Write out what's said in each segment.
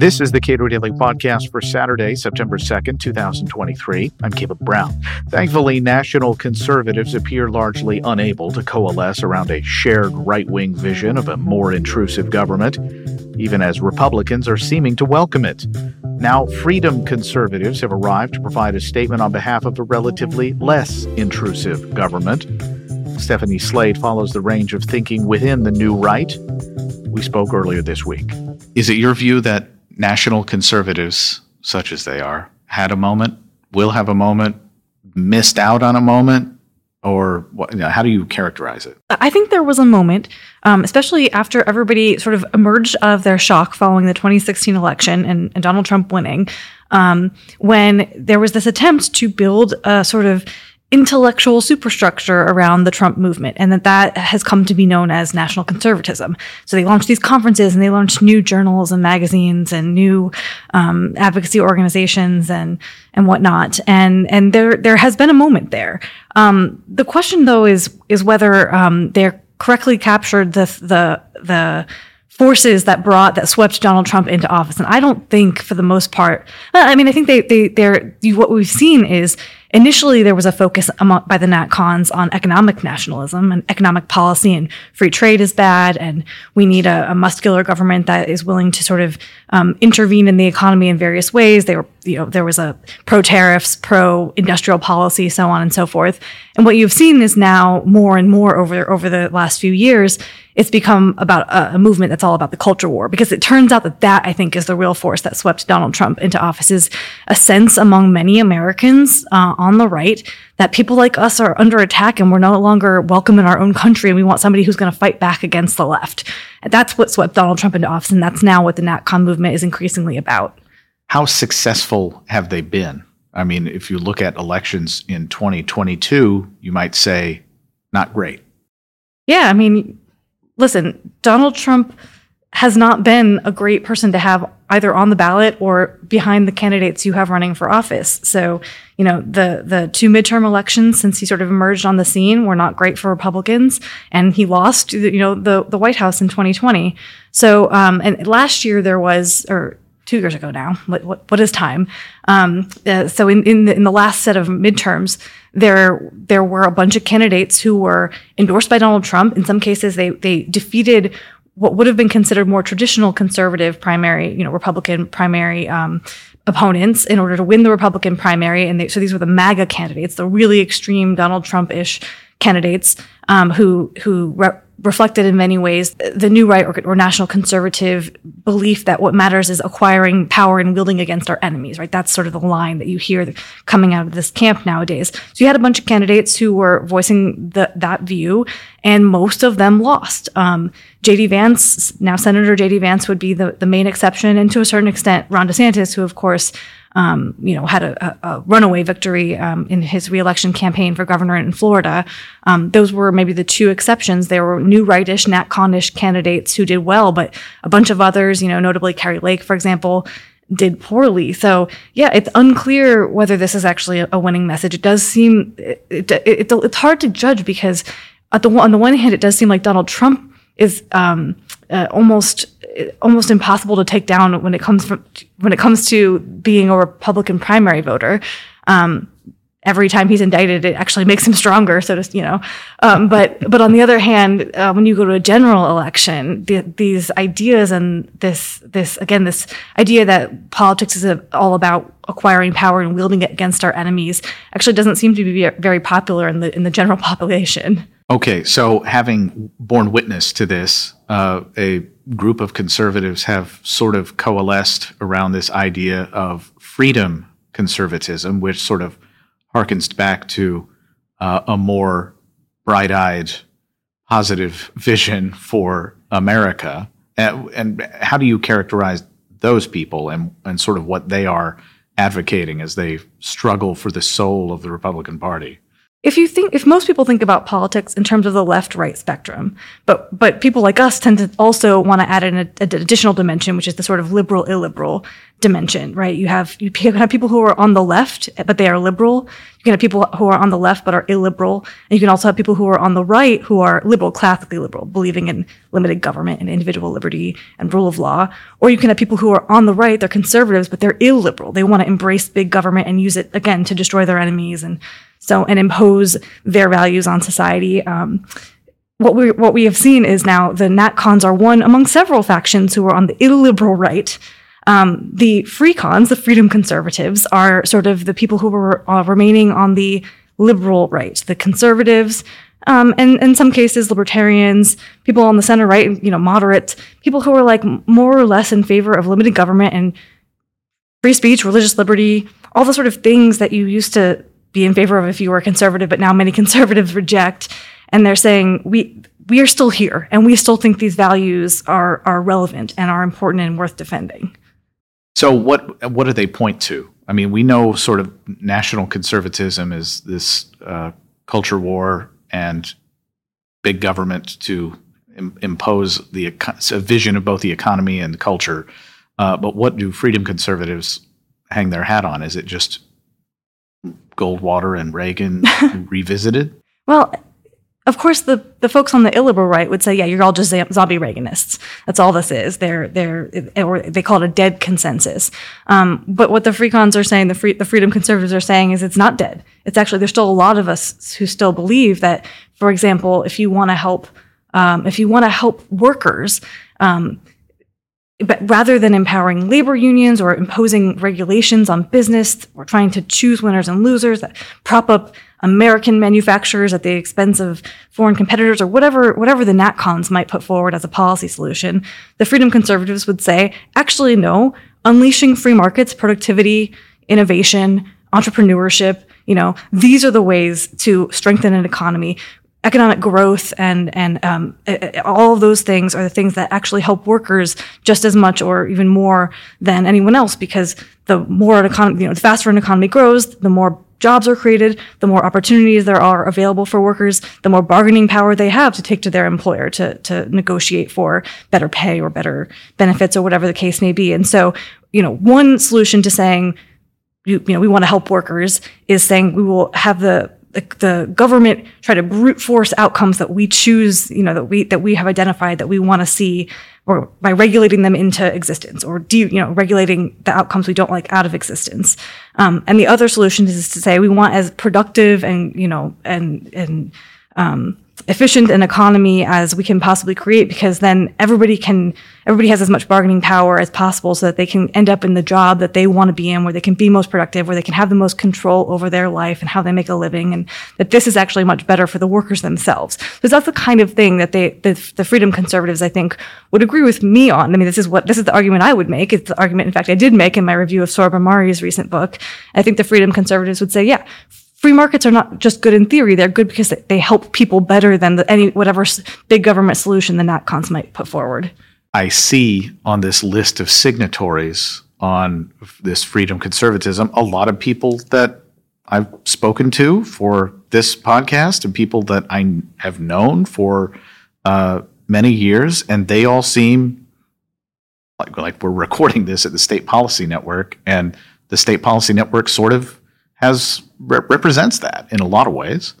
This is the Cato Daily Podcast for Saturday, September 2nd, 2023. I'm Caleb Brown. Thankfully, national conservatives appear largely unable to coalesce around a shared right wing vision of a more intrusive government, even as Republicans are seeming to welcome it. Now, freedom conservatives have arrived to provide a statement on behalf of a relatively less intrusive government. Stephanie Slade follows the range of thinking within the new right. We spoke earlier this week. Is it your view that national conservatives, such as they are, had a moment, will have a moment, missed out on a moment, or what, you know, how do you characterize it? I think there was a moment, um, especially after everybody sort of emerged of their shock following the 2016 election and, and Donald Trump winning, um, when there was this attempt to build a sort of intellectual superstructure around the Trump movement, and that that has come to be known as national conservatism. So they launched these conferences, and they launched new journals and magazines and new um, advocacy organizations and and whatnot. And and there there has been a moment there. Um, the question, though, is is whether um, they're correctly captured the the the forces that brought that swept Donald Trump into office. And I don't think, for the most part, I mean, I think they they they're what we've seen is Initially, there was a focus among, by the NatCons on economic nationalism and economic policy, and free trade is bad, and we need a, a muscular government that is willing to sort of um, intervene in the economy in various ways. They were, you know, there was a pro tariffs, pro industrial policy, so on and so forth. And what you've seen is now more and more over over the last few years it's become about a, a, movement that's all about the culture war because it turns out that that I think is the real force that swept Donald Trump into office is a sense among many Americans uh, on the right that people like us are under attack and we're no longer welcome in our own country and we want somebody who's going to fight back against the left. And that's what swept Donald Trump into office and that's now what the NatCon movement is increasingly about. How successful have they been? I mean, if you look at elections in 2022, you might say not great. Yeah, I mean, listen, Donald Trump has not been a great person to have either on the ballot or behind the candidates you have running for office. So, you know, the the two midterm elections since he sort of emerged on the scene were not great for Republicans, and he lost, you know, the the White House in 2020. So, um, and last year there was, or two years ago now. What what, what is time? Um, uh, so in in the, in the last set of midterms, there there were a bunch of candidates who were endorsed by Donald Trump. In some cases, they they defeated what would have been considered more traditional conservative primary, you know, Republican primary um, opponents in order to win the Republican primary. And they, so these were the MAGA candidates, the really extreme Donald Trump-ish candidates um, who who reflected in many ways the new right or, or, national conservative belief that what matters is acquiring power and wielding against our enemies, right? That's sort of the line that you hear coming out of this camp nowadays. So you had a bunch of candidates who were voicing the, that view, and most of them lost. Um, J.D. Vance, now Senator J.D. Vance, would be the, the main exception, and to a certain extent, Ron DeSantis, who, of course, um, you know, had a, a runaway victory um, in his reelection campaign for governor in Florida. Um, those were maybe the two exceptions. There were new rightish, Nat Conish candidates who did well, but a bunch of others, you know, notably Kari Lake, for example, did poorly. So yeah, it's unclear whether this is actually a winning message. It does seem it, it, it, it's hard to judge because at the on the one hand, it does seem like Donald Trump is um, uh, almost almost impossible to take down when it comes from when it comes to being a Republican primary voter. Um, every time he's indicted, it actually makes him stronger. So to you know, um, but but on the other hand, uh, when you go to a general election, the, these ideas and this this again this idea that politics is a, all about acquiring power and wielding it against our enemies actually doesn't seem to be very popular in the in the general population. Okay, so having borne witness to this, uh, a group of conservatives have sort of coalesced around this idea of freedom conservatism, which sort of harkens back to uh, a more bright eyed, positive vision for America. And, and, how do you characterize those people and, and sort of what they are advocating as they struggle for the soul of the Republican Party? If you think if most people think about politics in terms of the left right spectrum but but people like us tend to also want to add an, an additional dimension which is the sort of liberal illiberal dimension right? You have you can have people who are on the left but they are liberal. You can have people who are on the left but are illiberal. And you can also have people who are on the right who are liberal classically liberal believing in limited government and individual liberty and rule of law. Or you can have people who are on the right they're conservatives but they're illiberal. They want to embrace big government and use it again to destroy their enemies and so and impose their values on society. Um, what we what we have seen is now the NatCons are one among several factions who are on the illiberal right. Um, the free cons, the freedom conservatives, are sort of the people who were uh, remaining on the liberal right. The conservatives, um, and in some cases, libertarians, people on the center right, you know, moderates, people who are like more or less in favor of limited government and free speech, religious liberty, all the sort of things that you used to be in favor of if you were conservative, but now many conservatives reject. And they're saying we we are still here, and we still think these values are are relevant and are important and worth defending. So what what do they point to? I mean, we know sort of national conservatism is this uh, culture war and big government to Im- impose the a vision of both the economy and the culture. Uh, but what do freedom conservatives hang their hat on? Is it just Goldwater and Reagan revisited? Well, of course, the, the folks on the illiberal right would say, yeah, you're all just zombie Reaganists. That's all this is. They're, they're, or they call it a dead consensus. Um, but what the free cons are saying, the, free, the freedom conservatives are saying is it's not dead. It's actually, there's still a lot of us who still believe that, for example, if you want to help, um, if you want to help workers, um, but rather than empowering labor unions or imposing regulations on business or trying to choose winners and losers that prop up American manufacturers at the expense of foreign competitors or whatever, whatever the NatCons might put forward as a policy solution, the freedom conservatives would say, actually, no, unleashing free markets, productivity, innovation, entrepreneurship, you know, these are the ways to strengthen an economy economic growth and and um, all of those things are the things that actually help workers just as much or even more than anyone else because the more an economy, you know, the faster an economy grows, the more jobs are created, the more opportunities there are available for workers, the more bargaining power they have to take to their employer to, to negotiate for better pay or better benefits or whatever the case may be. And so, you know, one solution to saying, you, you know, we want to help workers is saying we will have the the, the government try to brute force outcomes that we choose, you know, that we that we have identified that we want to see, or by regulating them into existence, or de, you know, regulating the outcomes we don't like out of existence. Um, and the other solution is to say we want as productive and you know and and um, efficient an economy as we can possibly create because then everybody can everybody has as much bargaining power as possible so that they can end up in the job that they want to be in where they can be most productive where they can have the most control over their life and how they make a living and that this is actually much better for the workers themselves. Because that's the kind of thing that they the, the freedom conservatives i think would agree with me on. I mean this is what this is the argument i would make. It's the argument in fact i did make in my review of Sohrab Ahmari's recent book. I think the freedom conservatives would say yeah free markets are not just good in theory; they're good because they help people better than the, any whatever big government solution the NatCons might put forward. I see on this list of signatories on this freedom conservatism a lot of people that I've spoken to for this podcast and people that I have known for uh, many years, and they all seem like, like we're recording this at the State Policy Network, and the State Policy Network sort of has re- represents that in a lot of ways.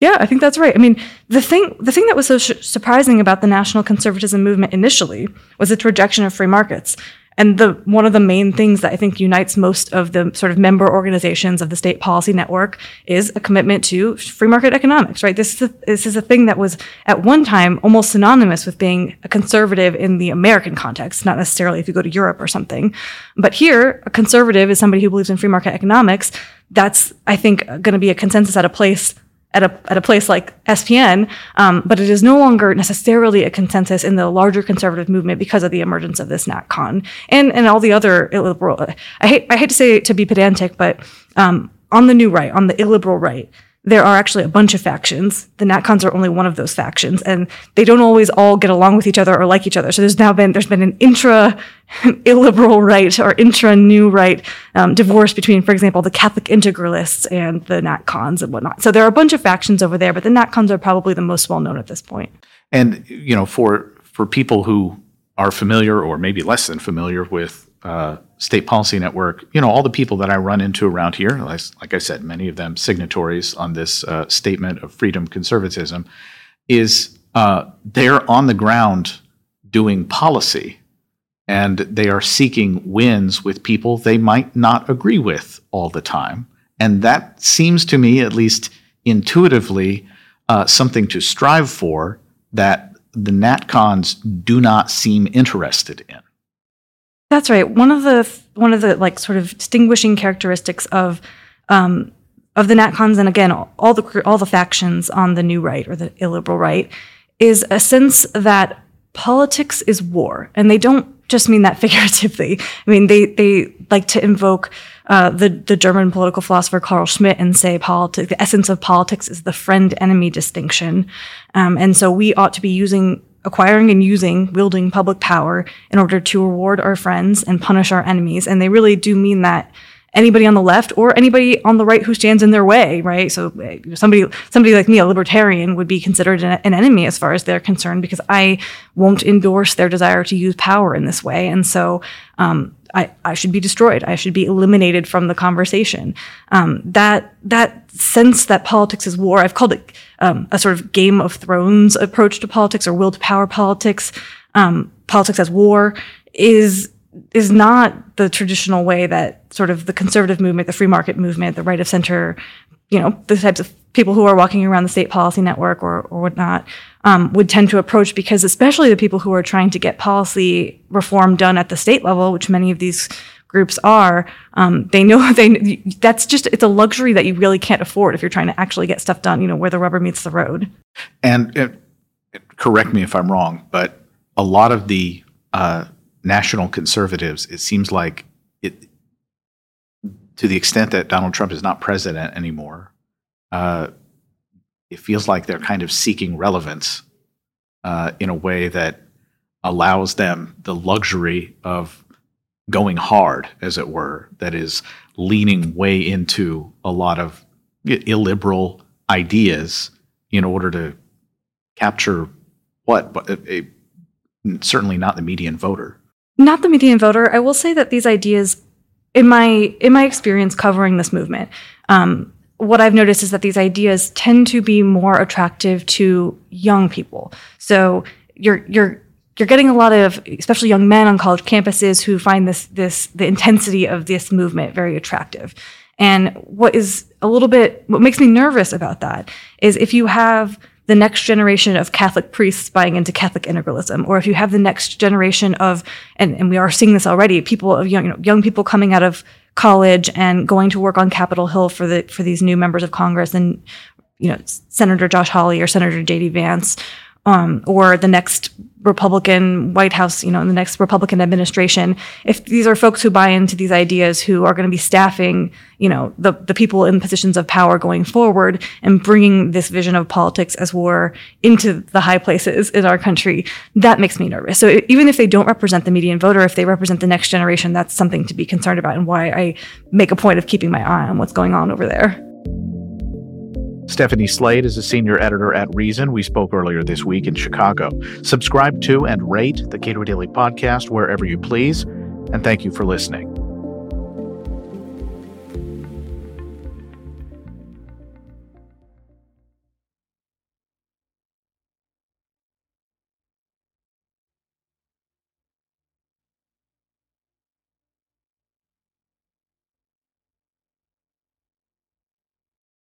Yeah, I think that's right. I mean, the thing the thing that was so sh- surprising about the national conservatism movement initially was its rejection of free markets. And the one of the main things that I think unites most of the sort of member organizations of the state policy network is a commitment to free market economics, right? This is a, this is a thing that was at one time almost synonymous with being a conservative in the American context, not necessarily if you go to Europe or something. But here, a conservative is somebody who believes in free market economics. That's, I think, going to be a consensus at a place at a, at a place like SPN, um, but it is no longer necessarily a consensus in the larger conservative movement because of the emergence of this NatCon and, and all the other illiberal. I hate, I hate to say to be pedantic, but um, on the new right, on the illiberal right, there are actually a bunch of factions. The NatCons are only one of those factions, and they don't always all get along with each other or like each other. So there's now been there's been an intra illiberal right or intra new right um, divorce between, for example, the Catholic integralists and the NatCons and whatnot. So there are a bunch of factions over there, but the NatCons are probably the most well known at this point. And you know, for for people who are familiar or maybe less than familiar with uh, State Policy Network, you know, all the people that I run into around here, like, I said, many of them signatories on this uh, statement of freedom conservatism, is uh, they're on the ground doing policy and they are seeking wins with people they might not agree with all the time. And that seems to me, at least intuitively, uh, something to strive for that the NatCons do not seem interested in. That's right. One of the one of the like sort of distinguishing characteristics of um, of the NatCons, and again, all the all the factions on the new right or the illiberal right, is a sense that politics is war, and they don't just mean that figuratively. I mean, they they like to invoke uh, the the German political philosopher Carl Schmitt and say politics. The essence of politics is the friend enemy distinction, um, and so we ought to be using acquiring and using, wielding public power in order to reward our friends and punish our enemies. And they really do mean that anybody on the left or anybody on the right who stands in their way, right? So uh, somebody somebody like me, a libertarian, would be considered an, an, enemy as far as they're concerned because I won't endorse their desire to use power in this way. And so um, I, I should be destroyed. I should be eliminated from the conversation. Um, that that sense that politics is war. I've called it um, a sort of Game of Thrones approach to politics or will to power politics. Um, politics as war is is not the traditional way that sort of the conservative movement, the free market movement, the right of center, you know, the types of people who are walking around the state policy network or, or whatnot um, would tend to approach because especially the people who are trying to get policy reform done at the state level, which many of these groups are, um, they know they that's just it's a luxury that you really can't afford if you're trying to actually get stuff done. You know, where the rubber meets the road. And correct me if I'm wrong, but a lot of the uh, national conservatives, it seems like to the extent that Donald Trump is not president anymore, uh, it feels like they're kind of seeking relevance uh, in a way that allows them the luxury of going hard, as it were, that is leaning way into a lot of illiberal ideas in order to capture what, but a, a, certainly not the median voter not the median voter. I will say that these ideas, in my in my experience covering this movement, um, what I've noticed is that these ideas tend to be more attractive to young people. So you're you're you're getting a lot of especially young men on college campuses who find this this the intensity of this movement very attractive. And what is a little bit what makes me nervous about that is if you have the next generation of Catholic priests buying into Catholic integralism, or if you have the next generation of, and, and we are seeing this already, people of young, you know, young people coming out of college and going to work on Capitol Hill for the for these new members of Congress and you know Senator Josh Hawley or Senator J.D. Vance, um, or the next Republican White House, you know, in the next Republican administration, if these are folks who buy into these ideas who are going to be staffing, you know, the, the people in positions of power going forward and bringing this vision of politics as war into the high places in our country, that makes me nervous. So even if they don't represent the median voter, if they represent the next generation, that's something to be concerned about and why I make a point of keeping my eye on what's going on over there. Stephanie Slade is a senior editor at Reason. We spoke earlier this week in Chicago. Subscribe to and rate the Cato Daily Podcast wherever you please. And thank you for listening.